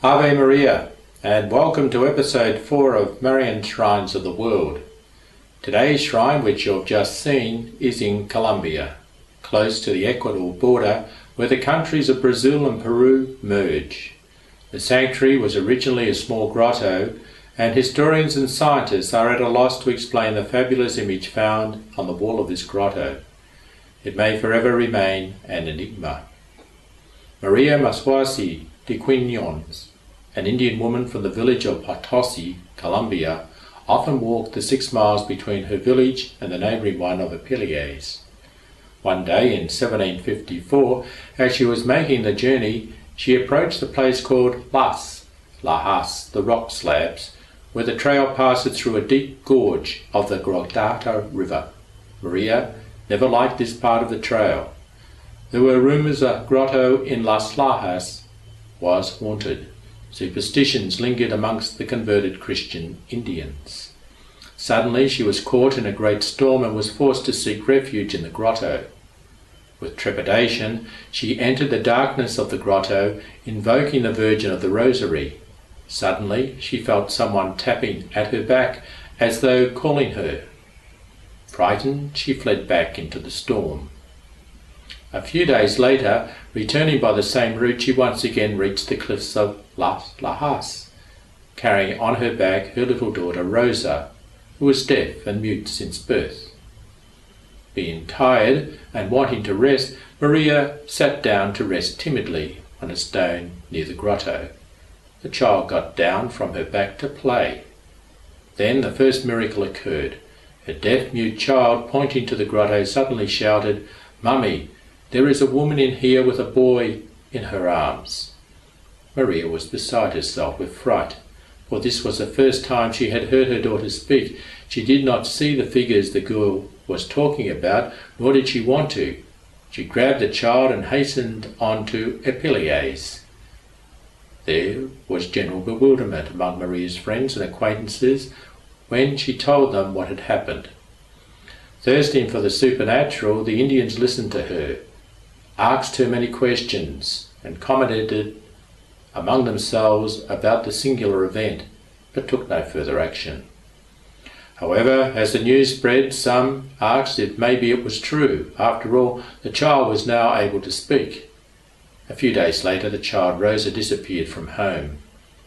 Ave Maria, and welcome to episode 4 of Marian Shrines of the World. Today's shrine, which you've just seen, is in Colombia, close to the Ecuador border where the countries of Brazil and Peru merge. The sanctuary was originally a small grotto, and historians and scientists are at a loss to explain the fabulous image found on the wall of this grotto. It may forever remain an enigma. Maria Mueses de Quiñones an Indian woman from the village of Potosi, Colombia, often walked the six miles between her village and the neighbouring one of Ipiales. One day in 1754, as she was making the journey, she approached the place called Las, Lajas, the rock slabs, where the trail passes through a deep gorge of the Guáitara River. Maria never liked this part of the trail. There were rumours a grotto in Las Lajas was haunted. Superstitions lingered amongst the converted Christian Indians. Suddenly she was caught in a great storm and was forced to seek refuge in the grotto. With trepidation, she entered the darkness of the grotto, invoking the Virgin of the Rosary. Suddenly, she felt someone tapping at her back as though calling her. Frightened, she fled back into the storm. A few days later, returning by the same route, she once again reached the cliffs of Las Lajas, carrying on her back her little daughter Rosa, who was deaf and mute since birth. Being tired and wanting to rest, Maria sat down to rest timidly on a stone near the grotto. The child got down from her back to play. Then the first miracle occurred. A deaf mute child, pointing to the grotto, suddenly shouted, Mummy, there is a woman in here with a boy in her arms. Maria was beside herself with fright, for this was the first time she had heard her daughter speak. She did not see the figures the girl was talking about, nor did she want to. She grabbed the child and hastened on to Ipiales. There was general bewilderment among Maria's friends and acquaintances when she told them what had happened. Thirsting for the supernatural, the Indians listened to her asked her many questions and commented among themselves about the singular event, but took no further action. However, as the news spread, some asked if maybe it was true. After all, the child was now able to speak. A few days later, the child Rosa disappeared from home.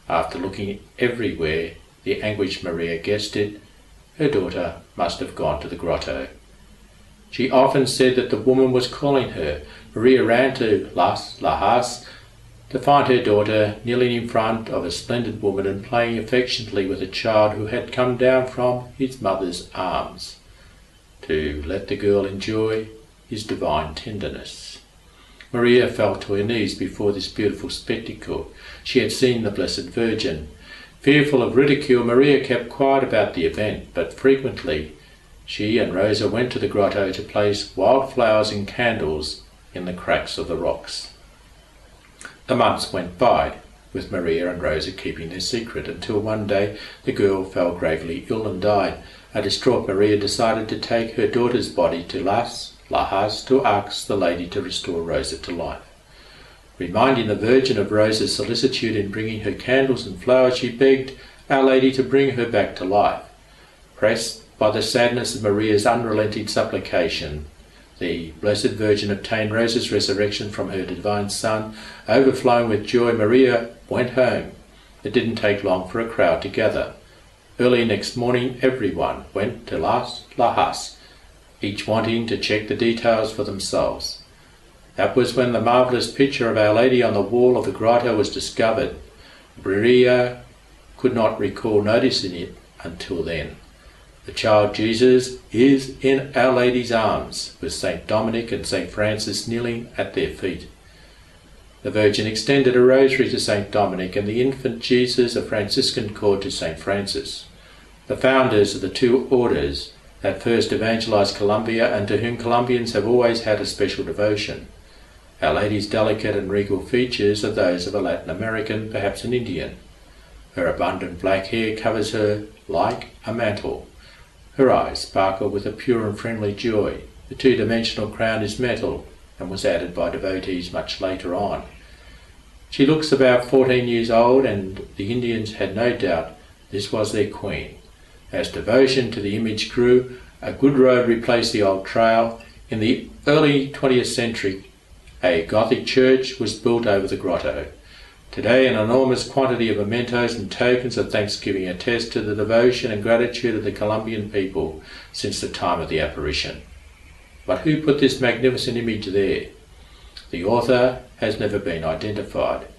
After looking everywhere, the anguished Maria guessed it. Her daughter must have gone to the grotto. She often said that the woman was calling her. Maria ran to Las Lajas to find her daughter kneeling in front of a splendid woman and playing affectionately with a child who had come down from his mother's arms to let the girl enjoy his divine tenderness. Maria fell to her knees before this beautiful spectacle. She had seen the Blessed Virgin. Fearful of ridicule, Maria kept quiet about the event, but frequently she and Rosa went to the grotto to place wild flowers and candles in the cracks of the rocks. The months went by, with Maria and Rosa keeping their secret, until one day the girl fell gravely ill and died. A distraught Maria decided to take her daughter's body to Las Lajas to ask the lady to restore Rosa to life. Reminding the Virgin of Rosa's solicitude in bringing her candles and flowers, she begged Our Lady to bring her back to life. Pressed by the sadness of Maria's unrelenting supplication, the Blessed Virgin obtained Rosa's resurrection from her divine Son. Overflowing with joy, Maria went home. It didn't take long for a crowd to gather. Early next morning, everyone went to Las Lajas, each wanting to check the details for themselves. That was when the marvellous picture of Our Lady on the wall of the grotto was discovered. Maria could not recall noticing it until then. The child Jesus is in Our Lady's arms, with St. Dominic and St. Francis kneeling at their feet. The Virgin extended a rosary to St. Dominic and the infant Jesus a Franciscan cord to St. Francis, the founders of the two orders that first evangelized Colombia and to whom Colombians have always had a special devotion. Our Lady's delicate and regal features are those of a Latin American, perhaps an Indian. Her abundant black hair covers her like a mantle. Her eyes sparkle with a pure and friendly joy. The two-dimensional crown is metal and was added by devotees much later on. She looks about 14 years old and the Indians had no doubt this was their queen. As devotion to the image grew, a good road replaced the old trail. In the early 20th century, a Gothic church was built over the grotto. Today, an enormous quantity of mementos and tokens of thanksgiving attest to the devotion and gratitude of the Colombian people since the time of the apparition. But who put this magnificent image there? The author has never been identified.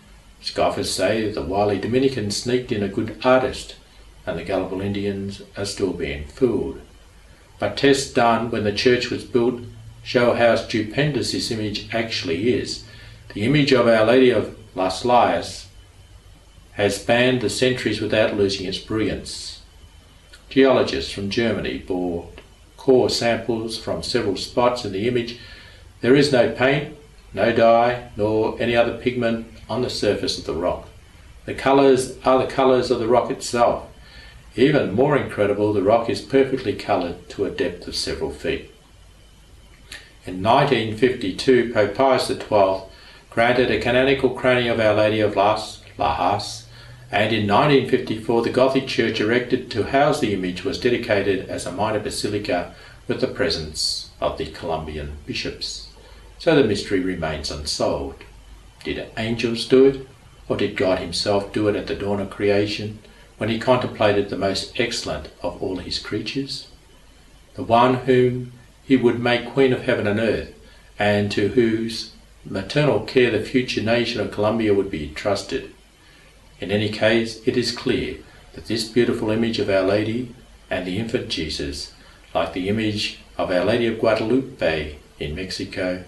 Scoffers say the wily Dominicans sneaked in a good artist, and the gullible Indians are still being fooled. But tests done when the church was built show how stupendous this image actually is. The image of Our Lady of Las Lajas has spanned the centuries without losing its brilliance. Geologists from Germany bore core samples from several spots in the image. There is no paint, no dye, nor any other pigment on the surface of the rock. The colours are the colours of the rock itself. Even more incredible, the rock is perfectly coloured to a depth of several feet. In 1952, Pope Pius XII granted a canonical crowning of Our Lady of Las Lajas, and in 1954 the Gothic church erected to house the image was dedicated as a minor basilica with the presence of the Colombian bishops. So the mystery remains unsolved. Did angels do it, or did God himself do it at the dawn of creation? when he contemplated the most excellent of all his creatures, the one whom he would make Queen of heaven and earth, and to whose maternal care the future nation of Colombia would be entrusted. In any case, it is clear that this beautiful image of Our Lady and the infant Jesus, like the image of Our Lady of Guadalupe in Mexico,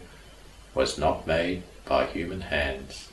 was not made by human hands.